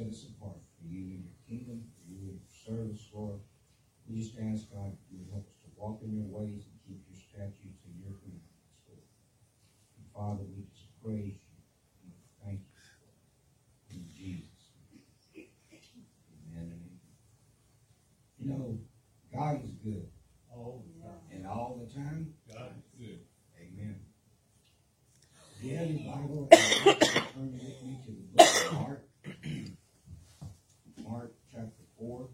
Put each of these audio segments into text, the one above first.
That you would set us apart for you in your kingdom, for you in your service, Lord. We just ask God that you would help us to walk in your ways and keep your statutes and your commandments, Lord. And Father, we just praise you and we thank you. In Jesus' name. Amen and amen. You know, God is good. All the time. And all the time, God is good. amen. If you have your Bible, I'd like you to turn with me to the book of Mark. Mark chapter four.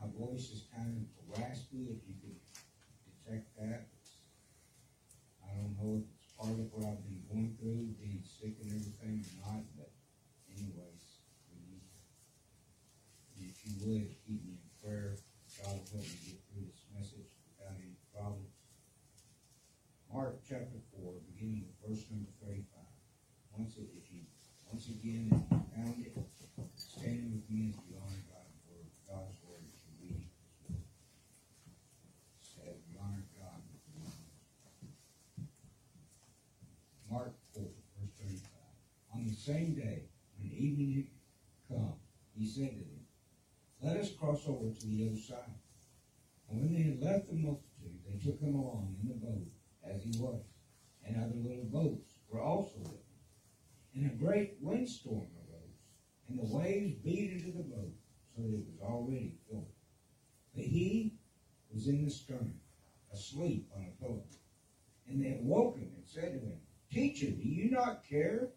My voice is kind of raspy, if you could detect that. I don't know if it's part of what I've been going through, being sick and everything or not, but anyways, we need, if you would, keep me in prayer. God will help me get through this message without any problems. Mark chapter four, beginning with verse number thirty-five. Once it, if you, once again, if you found it, stand with me as we honor God's word, God's word as you read it. As we honor God with the word. Mark four, verse thirty-five. On the same day, when evening had come, he said to them, Let us cross over to the other side. And when they had left the multitude, they took him along in the boat as he was, and other little boats were also with him. And a great windstorm arose, and the waves beat into the boat, so that it was already filled. But he was in the stern, asleep on a pillow. And they awoke him and said to him, Teacher, do you not care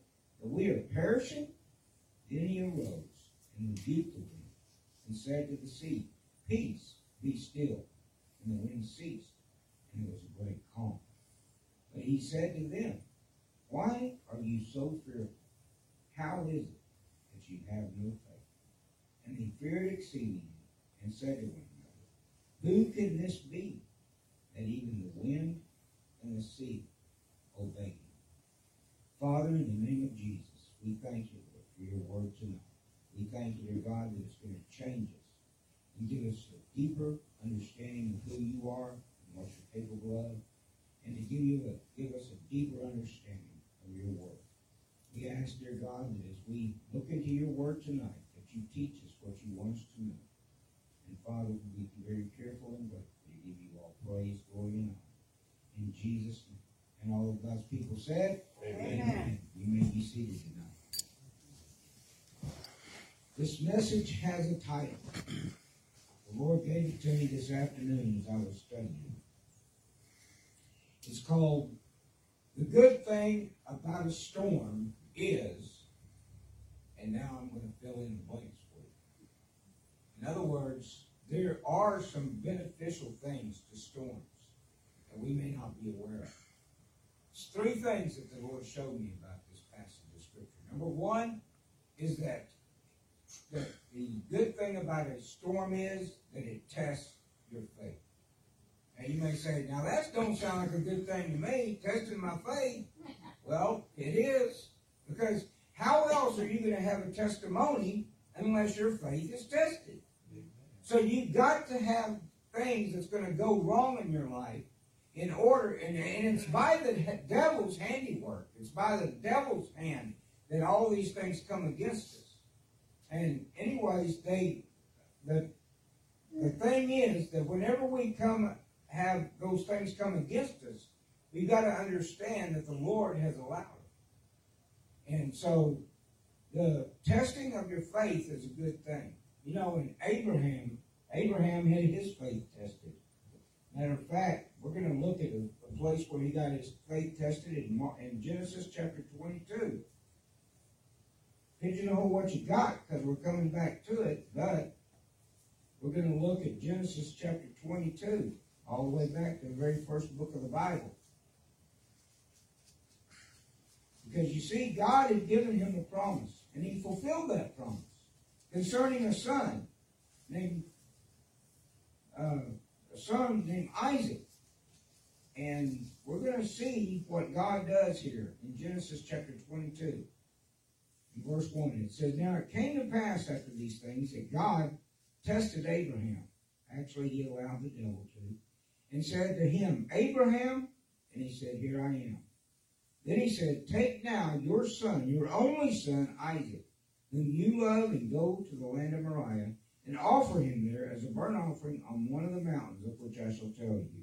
we are perishing? Then he arose and rebuked the wind, and said to the sea, Peace, be still. And the wind ceased, and there was a great calm. But he said to them, Why are you so fearful? How is it that you have no faith? And they feared exceedingly, and said to one another, Who can this be, that even the wind and the sea obey? Father, in the name of Jesus, we thank you, Lord, for your word tonight. We thank you, dear God, that it's going to change us and give us a deeper understanding of who you are and what you're capable of, and to give you a, give us a deeper understanding of your word. We ask, dear God, that as we look into your word tonight, that you teach us what you want us to know. And Father, we be very careful and grateful to give you all praise, glory, and honor. In Jesus' name. And all of God's people said, Amen. You may be seated tonight. This message has a title. The Lord gave it to me this afternoon as I was studying. It's called The Good Thing About a Storm Is, and now I'm going to fill in the blanks for you. In other words, there are some beneficial things to storms that we may not be aware of. Three things that the Lord showed me about this passage of Scripture. Number one is that that the good thing about a storm is that it tests your faith. Now you may say, now that don't sound like a good thing to me, testing my faith. Well, it is, because how else are you going to have a testimony unless your faith is tested? So you've got to have things that's going to go wrong in your life in order, and, and it's by the devil's handiwork. It's by the devil's hand that all these things come against us. And anyways, they the the thing is that whenever we come have those things come against us, we got to understand that the Lord has allowed it. And so the testing of your faith is a good thing. You know, in Abraham, Abraham had his faith tested. Matter of fact, we're going to look at a, place where he got his faith tested in, in Genesis chapter 22 pigeonhole what you got because we're coming back to it, but we're going to look at Genesis chapter 22, all the way back to the very first book of the Bible. Because you see, God had given him a promise, and he fulfilled that promise concerning a son named uh, a son named Isaac. And we're going to see what God does here in Genesis chapter 22 in verse 1. It says, Now it came to pass after these things that God tested Abraham. Actually, he allowed the devil to, and said to him, Abraham, and he said, Here I am. Then he said, Take now your son, your only son, Isaac, whom you love, and go to the land of Moriah, and offer him there as a burnt offering on one of the mountains of which I shall tell you.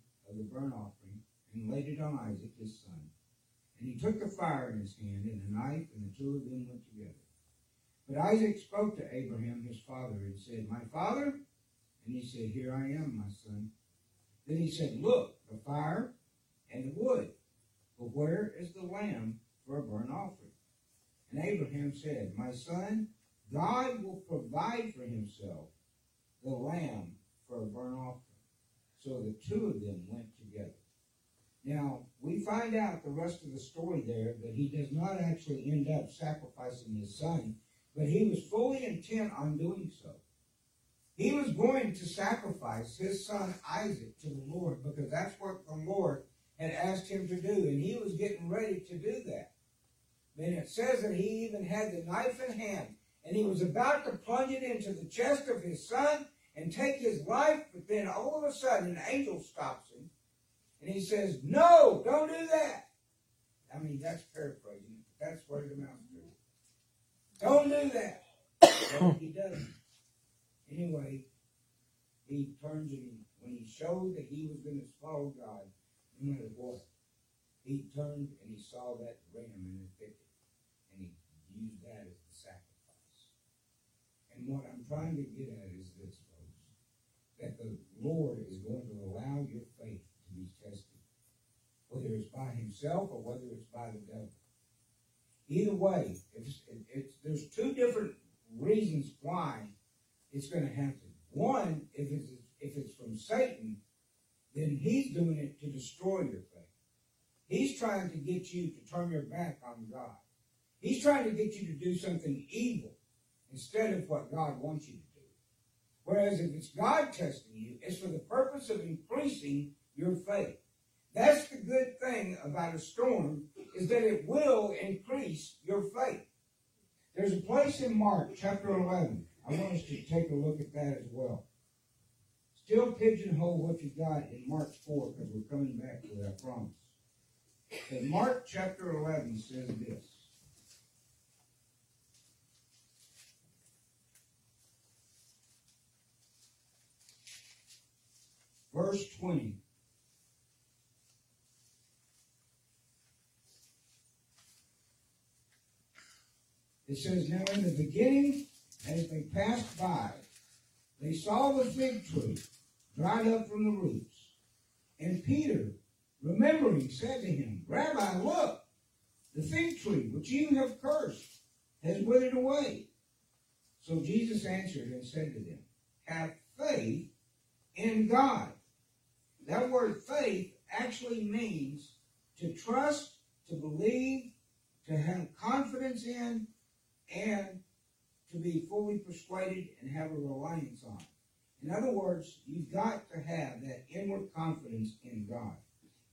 of the burnt offering and laid it on Isaac his son. And he took the fire in his hand and a knife, and the two of them went together. But Isaac spoke to Abraham his father and said, My father? And he said, Here I am, my son. Then he said, Look, the fire and the wood, but where is the lamb for a burnt offering? And Abraham said, My son, God will provide for himself the lamb for a burnt offering. So the two of them went together. Now, we find out the rest of the story there that he does not actually end up sacrificing his son, but he was fully intent on doing so. He was going to sacrifice his son Isaac to the Lord because that's what the Lord had asked him to do, and he was getting ready to do that. And it says that he even had the knife in hand, and he was about to plunge it into the chest of his son and take his life, but then all of a sudden an angel stops him, and he says, No, don't do that. I mean, that's paraphrasing, but that's what it amounts to. Don't do that. He doesn't. Anyway, he turns and he, when he showed that he was going to follow God, no matter what, he turned and he saw that ram in the thicket, and he used that as the sacrifice. And what I'm trying to get at is this, that the Lord is going to allow your faith to be tested, whether it's by himself or whether it's by the devil. Either way, it's, it's, there's two different reasons why it's going to happen. One, if it's if it's from Satan, then he's doing it to destroy your faith. He's trying to get you to turn your back on God. He's trying to get you to do something evil instead of what God wants you to do. Whereas if it's God testing you, it's for the purpose of increasing your faith. That's the good thing about a storm is that it will increase your faith. There's a place in Mark chapter 11 I want us to take a look at that as well. Still pigeonhole what you got in Mark 4 because we're coming back to that, I promise. But Mark chapter 11 says this. Verse 20. It says, Now in the beginning as they passed by, they saw the fig tree dried up from the roots. And Peter, remembering, said to him, Rabbi, look, the fig tree which you have cursed has withered away. So Jesus answered and said to them, Have faith in God. That word faith actually means to trust, to believe, to have confidence in, and to be fully persuaded and have a reliance on. In other words, you've got to have that inward confidence in God.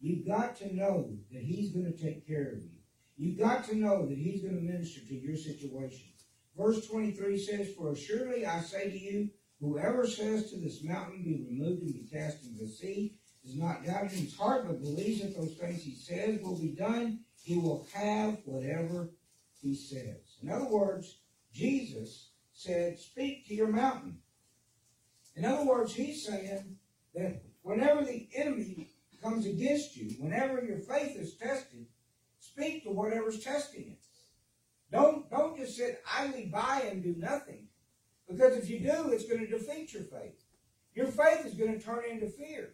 You've got to know that He's going to take care of you. You've got to know that He's going to minister to your situation. Verse 23 says, For surely I say to you, whoever says to this mountain, Be removed and be cast into the sea, does not doubt in his heart, but believes that those things he says will be done, he will have whatever he says. In other words, Jesus said, Speak to your mountain. In other words, he's saying that whenever the enemy comes against you, whenever your faith is tested, speak to whatever's testing it. Don't, don't just sit idly by and do nothing. Because if you do, it's going to defeat your faith. Your faith is going to turn into fear.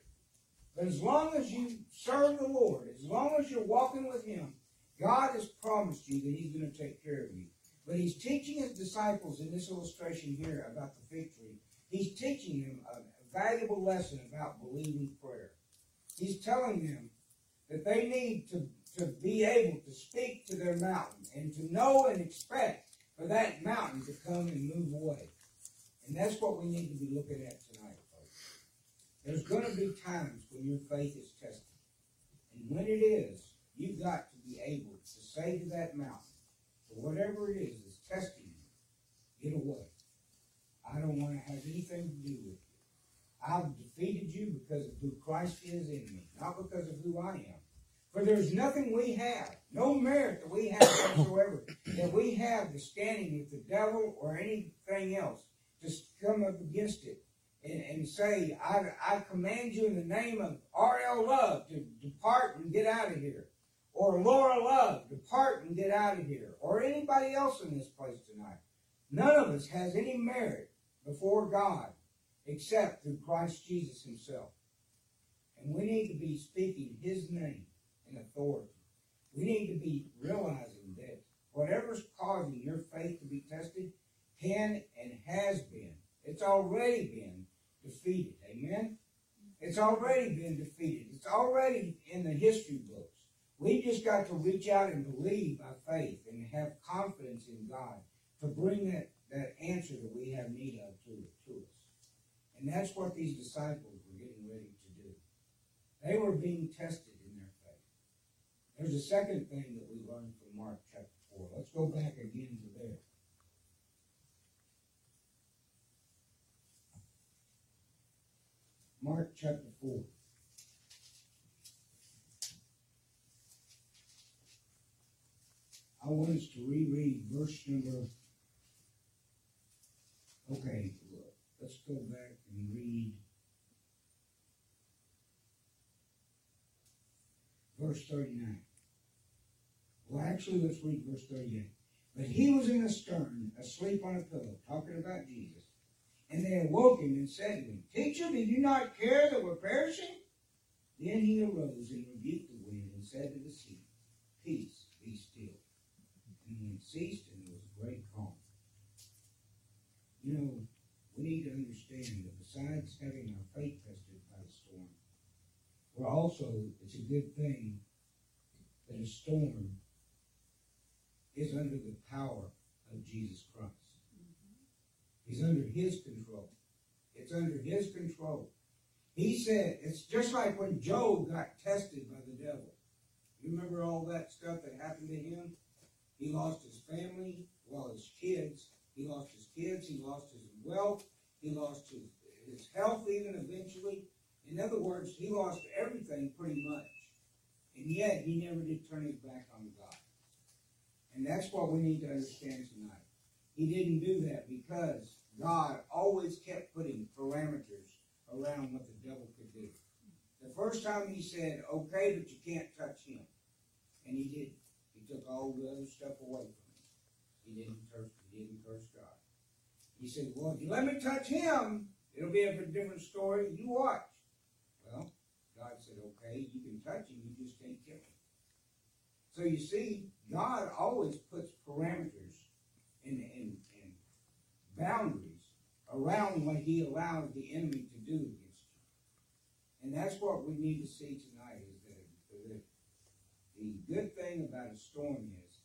But as long as you serve the Lord, as long as you're walking with Him, God has promised you that He's going to take care of you. But he's teaching his disciples in this illustration here about the fig tree. He's teaching them a valuable lesson about believing prayer. He's telling them that they need to, to be able to speak to their mountain and to know and expect for that mountain to come and move away. And that's what we need to be looking at tonight. There's going to be times when your faith is tested. And when it is, you've got to be able to say to that mountain, or whatever it is that's testing you, get away. I don't want to have anything to do with you. I've defeated you because of who Christ is in me, not because of who I am. For there's nothing we have, no merit that we have whatsoever, that we have the standing with the devil or anything else to come up against it and, and say, I, I command you in the name of R.L. Love to depart and get out of here. Or Laura Love, depart and get out of here. Or anybody else in this place tonight. None of us has any merit before God except through Christ Jesus himself. And we need to be speaking his name in authority. We need to be realizing that whatever's causing your faith to be tested can and has been, it's already been defeated. Amen? It's already been defeated. It's already in the history books. We just got to reach out and believe by faith and have confidence in God to bring that, that answer that we have need of to, to us. And that's what these disciples were getting ready to do. They were being tested in their faith. There's a second thing that we learned from Mark chapter 4. Let's go back again to there. Mark chapter 4. I want us to reread verse number. Okay, let's go back and read verse 39. Well, actually, let's read verse 38. But he was in the stern, asleep on a pillow, talking about Jesus. And they awoke him and said to him, Teacher, did you not care that we're perishing? Then he arose and rebuked the wind and said to the sea, Peace, be still. And the wind ceased, and there was a great calm. You know, we need to understand that besides having our faith tested by the storm, we're also, it's a good thing that a storm is under the power of Jesus Christ. He's under his control. It's under his control. He said, it's just like when Job got tested by the devil. You remember all that stuff that happened to him? He lost his family, well, his kids. He lost his kids. He lost his wealth. He lost his, his health even eventually. In other words, he lost everything pretty much. And yet, he never did turn his back on God. And that's what we need to understand tonight. He didn't do that because God always kept putting parameters around what the devil could do. The first time he said, okay, but you can't touch him. And he did. He took all the other stuff away from him. He didn't curse, he didn't curse God. He said, well, if you let me touch him, it'll be a different story. You watch. Well, God said, okay, you can touch him, you just can't kill him. So you see, God always puts parameters and, and, and boundaries around what he allows the enemy to do against you. And that's what we need to see tonight is that, the good thing about a storm is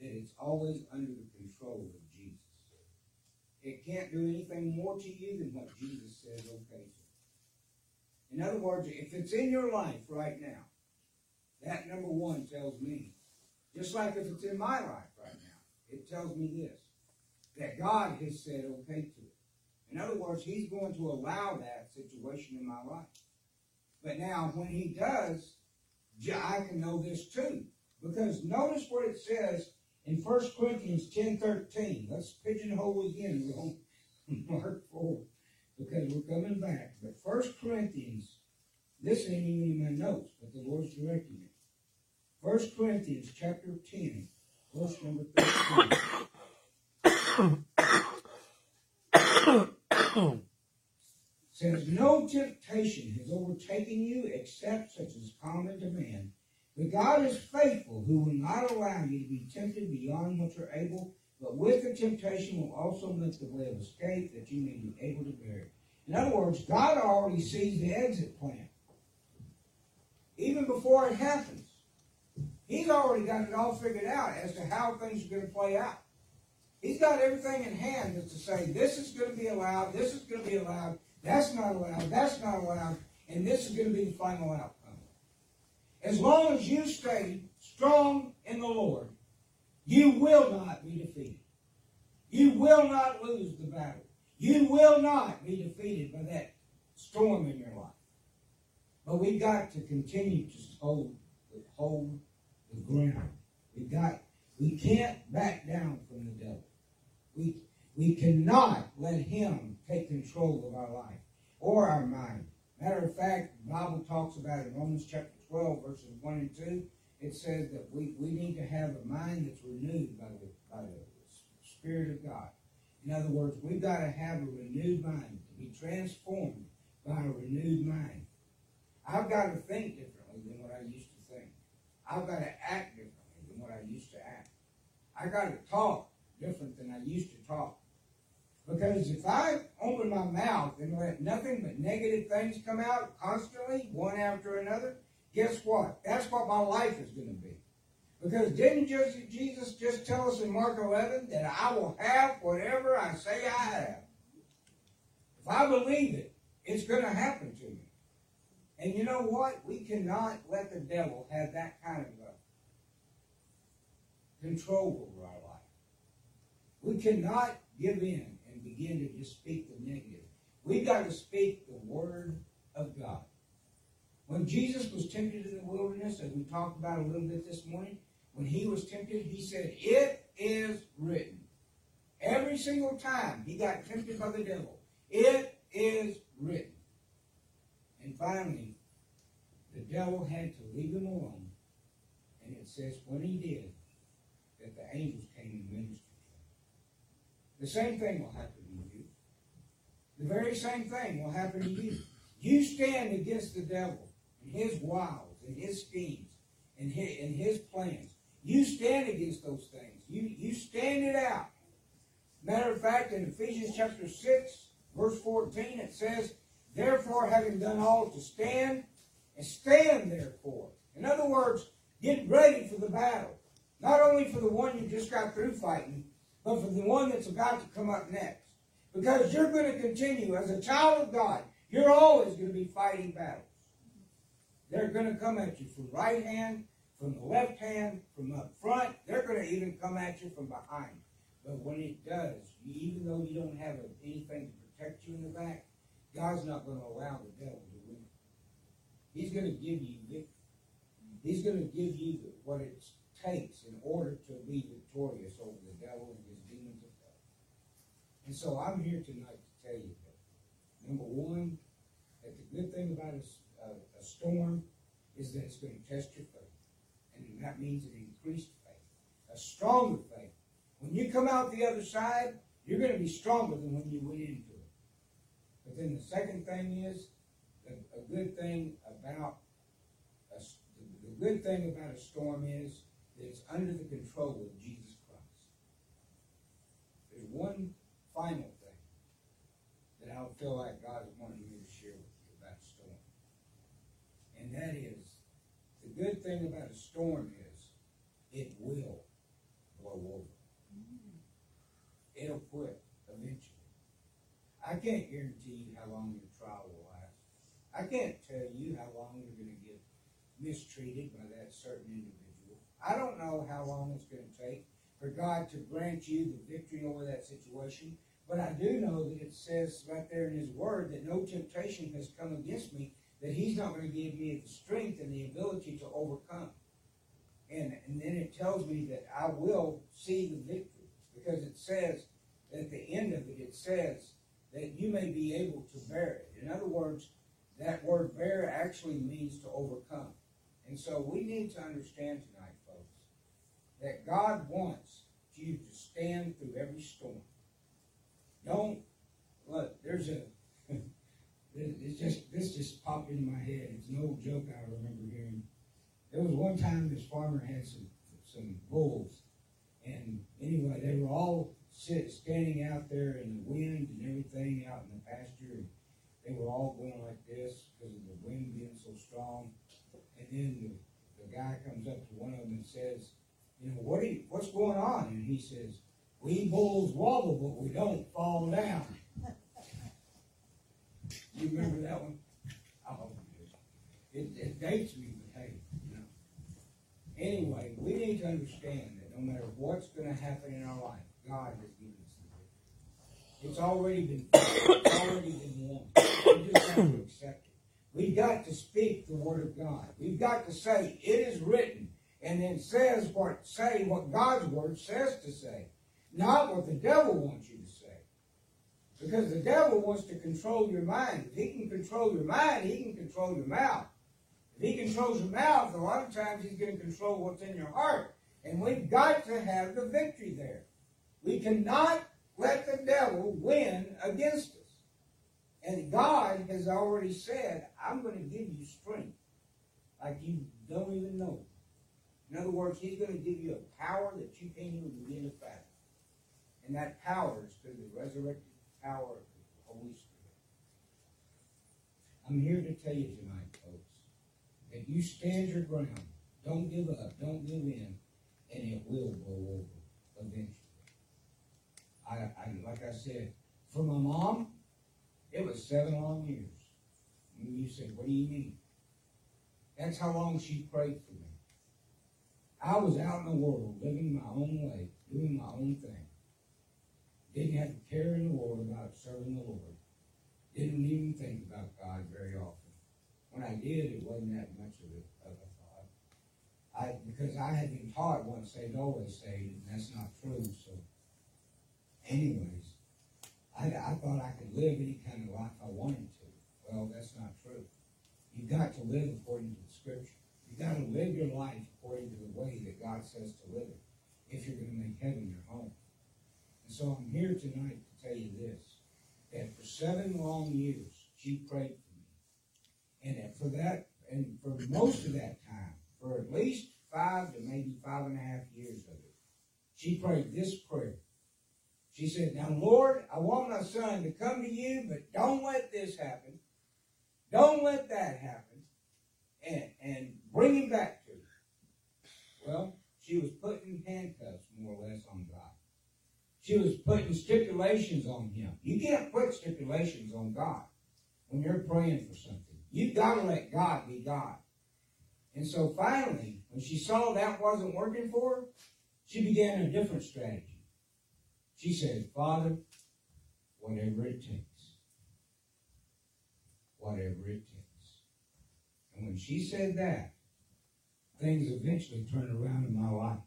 that it's always under the control of Jesus. It can't do anything more to you than what Jesus says okay. In other words, if it's in your life right now, that number one tells me, just like if it's in my life right now, it tells me this, that God has said okay to it. In other words, He's going to allow that situation in my life. But now, when He does, I can know this too. Because notice what it says in 1 Corinthians 10 13. Let's pigeonhole again. We're on Mark 4 because we're coming back. But 1 Corinthians, this ain't even in my notes, but the Lord's directing it. 1 Corinthians chapter 10, verse number 13. says, No temptation has overtaken you except such as common to man. But God is faithful, who will not allow you to be tempted beyond what you're able, But with the temptation will also make the way of escape that you may be able to bear it. In other words, God already sees the exit plan. Even before it happens. He's already got it all figured out as to how things are going to play out. He's got everything in hand as to say, this is going to be allowed, this is going to be allowed, that's not allowed, that's not allowed, and this is going to be the final outcome. As long as you stay strong in the Lord, you will not be defeated. You will not lose the battle. You will not be defeated by that storm in your life. But we've got to continue to hold, hold the ground. We've got, we can't back down from the devil. We, we cannot let him take control of our life or our mind. Matter of fact, the Bible talks about in Romans chapter 12, verses 1 and 2, it says that we, we need to have a mind that's renewed by the, by the Spirit of God. In other words, we've got to have a renewed mind, to be transformed by a renewed mind. I've got to think differently than what I used to. I've got to act differently than what I used to act. I got to talk different than I used to talk. Because if I open my mouth and let nothing but negative things come out constantly, one after another, guess what? That's what my life is going to be. Because didn't Jesus just tell us in Mark 11 that I will have whatever I say I have? If I believe it, it's going to happen to me. And you know what? We cannot let the devil have that kind of control over our life. We cannot give in and begin to just speak the negative. We've got to speak the word of God. When Jesus was tempted in the wilderness, as we talked about a little bit this morning, when he was tempted, he said, It is written. Every single time he got tempted by the devil, it is written. And finally, the devil had to leave him alone. And it says, when he did, that the angels came and ministered to him. The same thing will happen to you. The very same thing will happen to you. You stand against the devil and his wiles and his schemes and his, and his plans. You stand against those things. You, you stand it out. Matter of fact, in Ephesians chapter 6, verse 14, it says, Therefore, having done all to stand, and stand therefore. In other words, get ready for the battle. Not only for the one you just got through fighting, but for the one that's about to come up next. Because you're going to continue, as a child of God, you're always going to be fighting battles. They're going to come at you from right hand, from the left hand, from up front. They're going to even come at you from behind. But when it does, even though you don't have anything to protect you in the back, God's not going to allow the devil to. He's going to give you victory. He's going to give you what it takes in order to be victorious over the devil and his demons of hell. And so I'm here tonight to tell you that, number one, that the good thing about a, a, a storm is that it's going to test your faith. And that means an increased faith, a stronger faith. When you come out the other side, you're going to be stronger than when you went into it. But then the second thing is, a, a good thing about a, the good thing about a storm is that it's under the control of Jesus Christ. There's one final thing that I feel like God is wanting me to share with you about storm. And that is, the good thing about a storm is it will blow over. Mm-hmm. It'll quit eventually. I can't guarantee you how long your trial will last. I can't tell you how long you're going to get mistreated by that certain individual. I don't know how long it's going to take for God to grant you the victory over that situation. But I do know that it says right there in His Word that no temptation has come against me, that He's not going to give me the strength and the ability to overcome. And, and then it tells me that I will see the victory because it says at the end of it, it says that you may be able to bear it. In other words, that word bear actually means to overcome. And so we need to understand tonight, folks, that God wants you to stand through every storm. Don't look, there's a it's just this just popped into my head. It's an old joke I remember hearing. There was one time this farmer had some some bulls And anyway, they were all sit, standing out there in the wind and everything out in the pasture. And they were all going like this because of the wind being so strong. And then the, the guy comes up to one of them and says, you know, what you, what's going on? And he says, we bulls wobble, but we don't fall down. You remember that one? Do. It, it dates me, but hey, you know. Anyway, we need to understand that no matter what's gonna happen in our life, God has given. It's already been, it's already been won. We just have to accept it. We've got to speak the word of God. We've got to say, it is written, and then says what, say what God's word says to say. Not what the devil wants you to say. Because the devil wants to control your mind. If he can control your mind, he can control your mouth. If he controls your mouth, a lot of times he's going to control what's in your heart. And we've got to have the victory there. We cannot let the devil win against us. And God has already said, I'm going to give you strength like you don't even know. In other words, he's going to give you a power that you can't even begin to fathom. And that power is through the resurrected power of the Holy Spirit. I'm here to tell you tonight, folks, that you stand your ground. Don't give up. Don't give in. And it will blow over eventually. I, I like I said, for my mom, it was seven long years. And you said, what do you mean? That's how long she prayed for me. I was out in the world, living my own way, doing my own thing. Didn't have to care in the world about serving the Lord. Didn't even think about God very often. When I did, it wasn't that much of a, of a thought. I because I had been taught once saved, always saved, and that's not true. So, anyways, I, I thought I could live any kind of life I wanted to. Well, that's not true. You've got to live according to the Scripture. You've got to live your life according to the way that God says to live it. If you're going to make heaven your home. And so I'm here tonight to tell you this, that for seven long years, she prayed for me. And that for that, and for most of that time, for at least five to maybe five and a half years of it, she prayed this prayer. She said, Now, Lord, I want my son to come to you, but don't let this happen. Don't let that happen. And, and bring him back to me. Well, she was putting handcuffs more or less on God. She was putting stipulations on him. You can't put stipulations on God when you're praying for something. You've got to let God be God. And so finally, when she saw that wasn't working for her, she began a different strategy. She said, Father, whatever it takes. Whatever it takes. And when she said that, things eventually turned around in my life.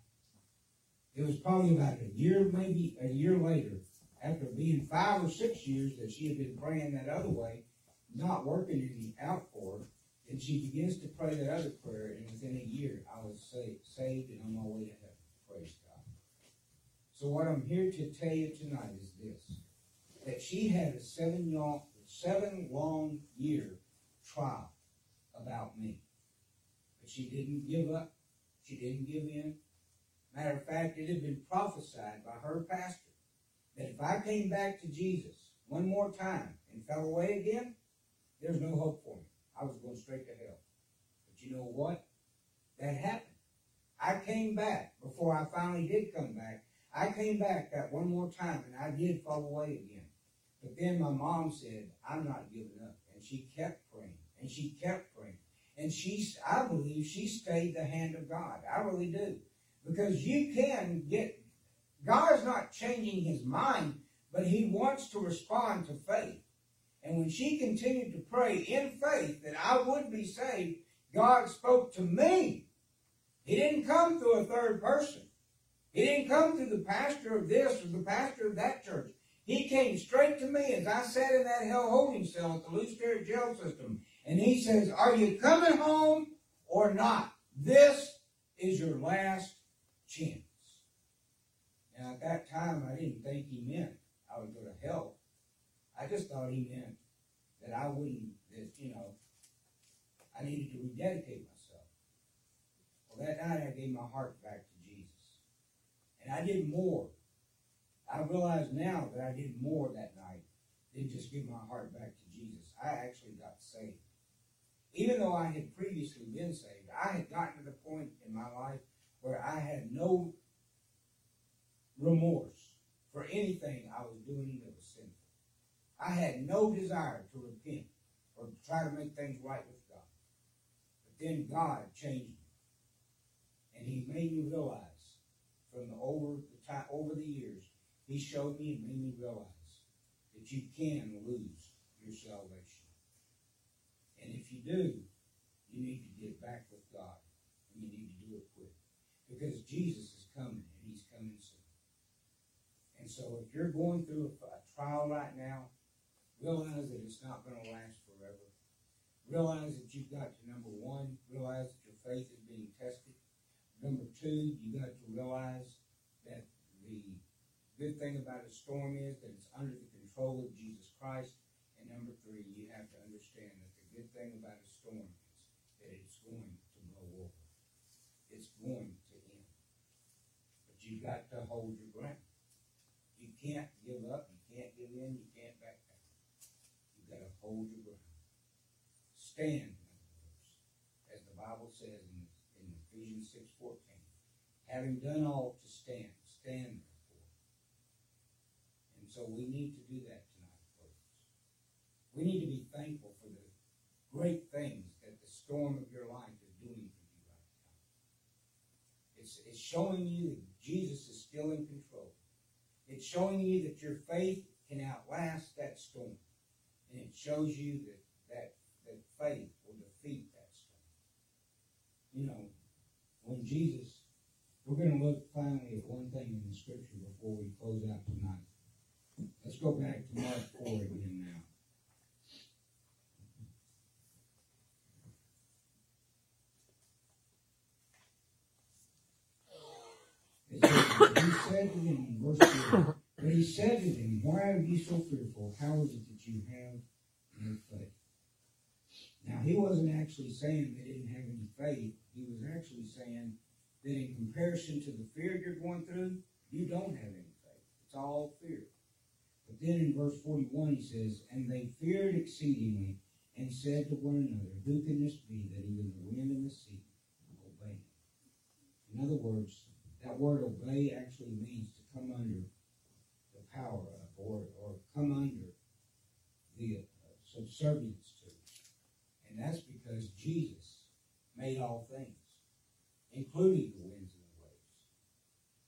It was probably about a year, maybe a year later, after being five or six years that she had been praying that other way, not working any out for her, and she begins to pray that other prayer, and within a year, I was saved, saved and on my way to heaven. Praise God. So what I'm here to tell you tonight is this: that she had a seven long, seven long year trial about me, but she didn't give up. She didn't give in. Matter of fact, it had been prophesied by her pastor that if I came back to Jesus one more time and fell away again, there's no hope for me. I was going straight to hell. But you know what? That happened. I came back before I finally did come back. I came back that one more time and I did fall away again. But then my mom said, I'm not giving up. And she kept praying and she kept praying. And she, I believe she stayed the hand of God. I really do. Because you can get, God is not changing his mind, but he wants to respond to faith. And when she continued to pray in faith that I would be saved, God spoke to me. He didn't come through a third person. He didn't come through the pastor of this or the pastor of that church. He came straight to me as I sat in that hell holding cell at the Loose Spirit jail system. And he says, Are you coming home or not? This is your last chance. Now, at that time, I didn't think he meant I would go to hell. I just thought he meant that I wouldn't, that, you know, I needed to rededicate myself. Well, that night I gave my heart back. And I did more. I realize now that I did more that night than just give my heart back to Jesus. I actually got saved. Even though I had previously been saved, I had gotten to the point in my life where I had no remorse for anything I was doing that was sinful. I had no desire to repent or to try to make things right with God. But then God changed me. And He made me realize from the over the time over the years, He showed me and made me realize that you can lose your salvation. And if you do, you need to get back with God. And you need to do it quick. Because Jesus is coming and He's coming soon. And so if you're going through a, a trial right now, realize that it's not going to last forever. Realize that you've got to, number one, realize that your faith is being tested. Number two, you got to realize that the good thing about a storm is that it's under the control of Jesus Christ. And number three, you have to understand that the good thing about a storm is that it's going to blow over. It's going to end. But you've got to hold your ground. You can't give up. You can't give in. You can't back down. You've got to hold your ground. Stand, as the Bible says Ephesians six fourteen. Having done all to stand, stand therefore. And so we need to do that tonight, folks. We need to be thankful for the great things that the storm of your life is doing for you right now. It's, it's showing you that Jesus is still in control. It's showing you that your faith can outlast that storm. And it shows you that, that, that faith will defeat that storm. You know, when Jesus, we're going to look finally at one thing in the scripture before we close out tonight. Let's go back to Mark 4 again now. He said to them verse 4, but he said to them, Why are you so fearful? How is it that you have no faith? Now, he wasn't actually saying they didn't have any faith. He was actually saying that in comparison to the fear you're going through, you don't have any faith. It's all fear. But then in verse 41, he says, And they feared exceedingly and said to one another, Who can this be that even the wind and the sea obey him? In other words, that word obey actually means to come under the power of or, or come under the uh, subservience. And that's because Jesus made all things, including the winds and the waves.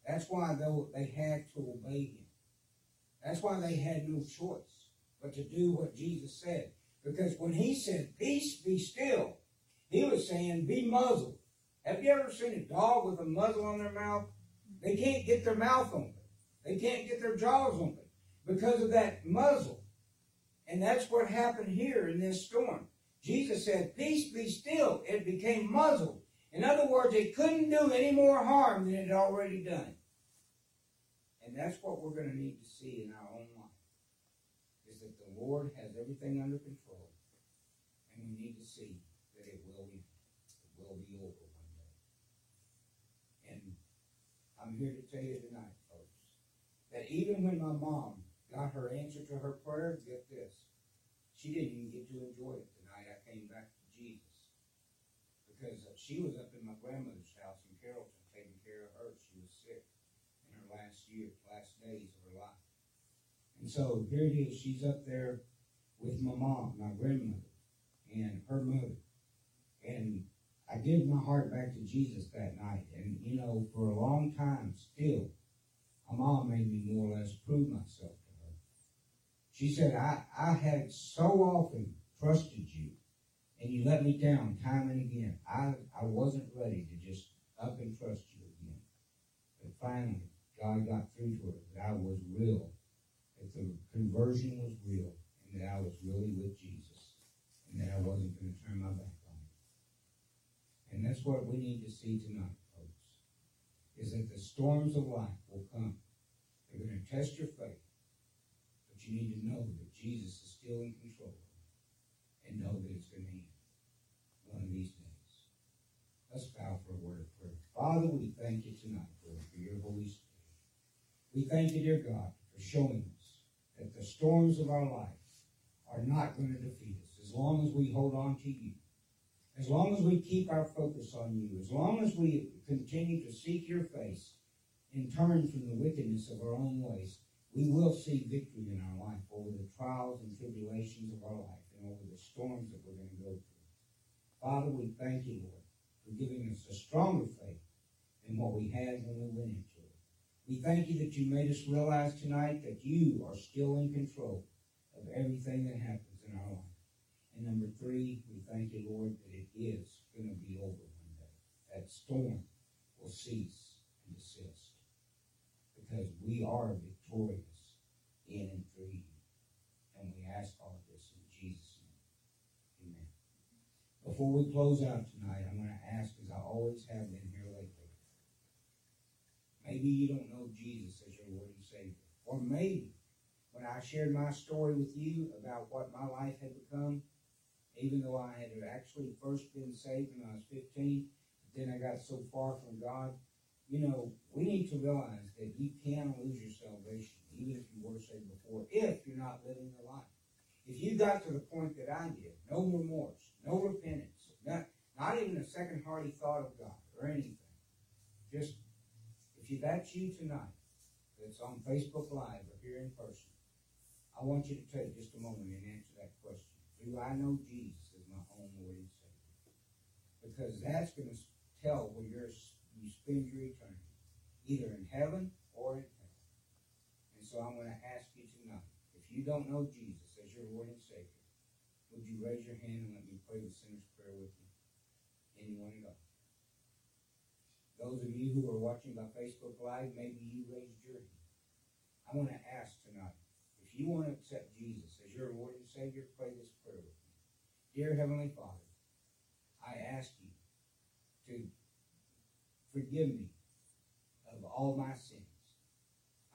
That's why they had to obey him. That's why they had no choice but to do what Jesus said. Because when he said, Peace be still, he was saying, Be muzzled. Have you ever seen a dog with a muzzle on their mouth? They can't get their mouth open. They can't get their jaws open because of that muzzle. And that's what happened here in this storm. Jesus said, Peace be still. It became muzzled. In other words, it couldn't do any more harm than it had already done. And that's what we're going to need to see in our own life. Is that the Lord has everything under control. And we need to see that it will be, it will be over one day. And I'm here to tell you tonight, folks, that even when my mom got her answer to her prayer, get this, she didn't even get to enjoy it came back to Jesus. Because uh, she was up in my grandmother's house in Carrollton taking care of her. She was sick in her last year, last days of her life. And so here it is, she's up there with my mom, my grandmother, and her mother. And I gave my heart back to Jesus that night. And, you know, for a long time still, my mom made me more or less prove myself to her. She said, I, I had so often trusted you, and you let me down time and again. I, I wasn't ready to just up and trust you again. But finally, God got through to her that I was real, that the conversion was real, and that I was really with Jesus, and that I wasn't going to turn my back on him. And that's what we need to see tonight, folks, is that the storms of life will come. They're going to test your faith, but you need to know that Jesus is still in control, and know that it's going to end one of these days. Let's bow for a word of prayer. Father, we thank you tonight, Lord, for your Holy Spirit. We thank you, dear God, for showing us that the storms of our life are not going to defeat us as long as we hold on to you. As long as we keep our focus on you, as long as we continue to seek your face and turn from the wickedness of our own ways, we will see victory in our life over the trials and tribulations of our life and over the storms that we're going to go through. Father, we thank you, Lord, for giving us a stronger faith than what we had when we went into it. We thank you that you made us realize tonight that you are still in control of everything that happens in our life. And number three, we thank you, Lord, that it is going to be over one day. That storm will cease and desist because we are victorious in and through you. And we ask all of this in Jesus' name. Amen. Before we close out tonight, I'm going to ask, as I always have been here lately, maybe you don't know Jesus as your Lord and Savior. Or maybe when I shared my story with you about what my life had become, even though I had actually first been saved when I was 15, but then I got so far from God, you know, we need to realize that you can lose your salvation, even if you were saved before, if you're not living the life. If you got to the point that I did, no remorse, no repentance, not, not even a second hearty thought of God or anything, just if you, that's you tonight, that's on Facebook Live or here in person, I want you to take just a moment and answer that question. Do I know Jesus as my own Lord and Savior? Because that's going to tell where you're, you spend your eternity, either in heaven or in hell. And so I'm going to ask you tonight, if you don't know Jesus as your Lord and Savior, would you raise your hand and let me pray the sinner's prayer with you? Anyone at all? Those of you who are watching by Facebook Live, maybe you raised your hand. I want to ask tonight, if you want to accept Jesus as your Lord and Savior, pray this prayer with me. Dear Heavenly Father, I ask you to forgive me of all my sins.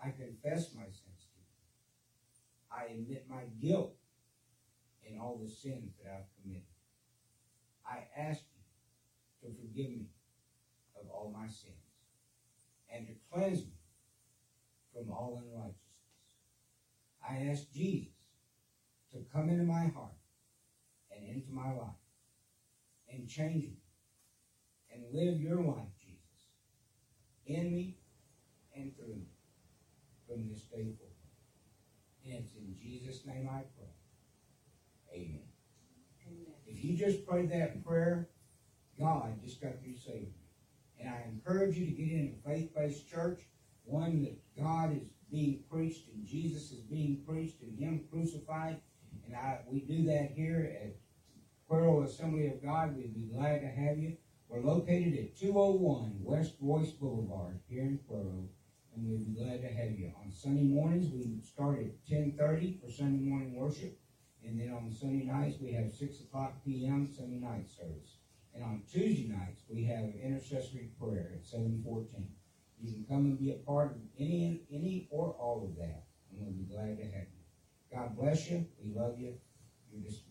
I confess my sins to you. I admit my guilt in all the sins that I've committed. I ask you to forgive me of all my sins and to cleanse me from all unrighteousness. I ask Jesus to come into my heart and into my life and change me and live your life, Jesus, in me and through me from this day forward. And it's in Jesus' name I pray. Amen. Amen. If you just prayed that prayer, God just got you saved. And I encourage you to get in a faith-based church, one that God is being preached and Jesus is being preached and Him crucified. And I, we do that here at Cuero Assembly of God. We'd be glad to have you. We're located at 201 West Reuss Boulevard here in Cuero, and we'd be glad to have you. On Sunday mornings, we start at 10:30 for Sunday morning worship, and then on Sunday nights we have 6 o'clock p.m. Sunday night service. And on Tuesday nights, we have intercessory prayer at 714. You can come and be a part of any, any or all of that, and we'll be glad to have you. God bless you. We love you. You're dismissed.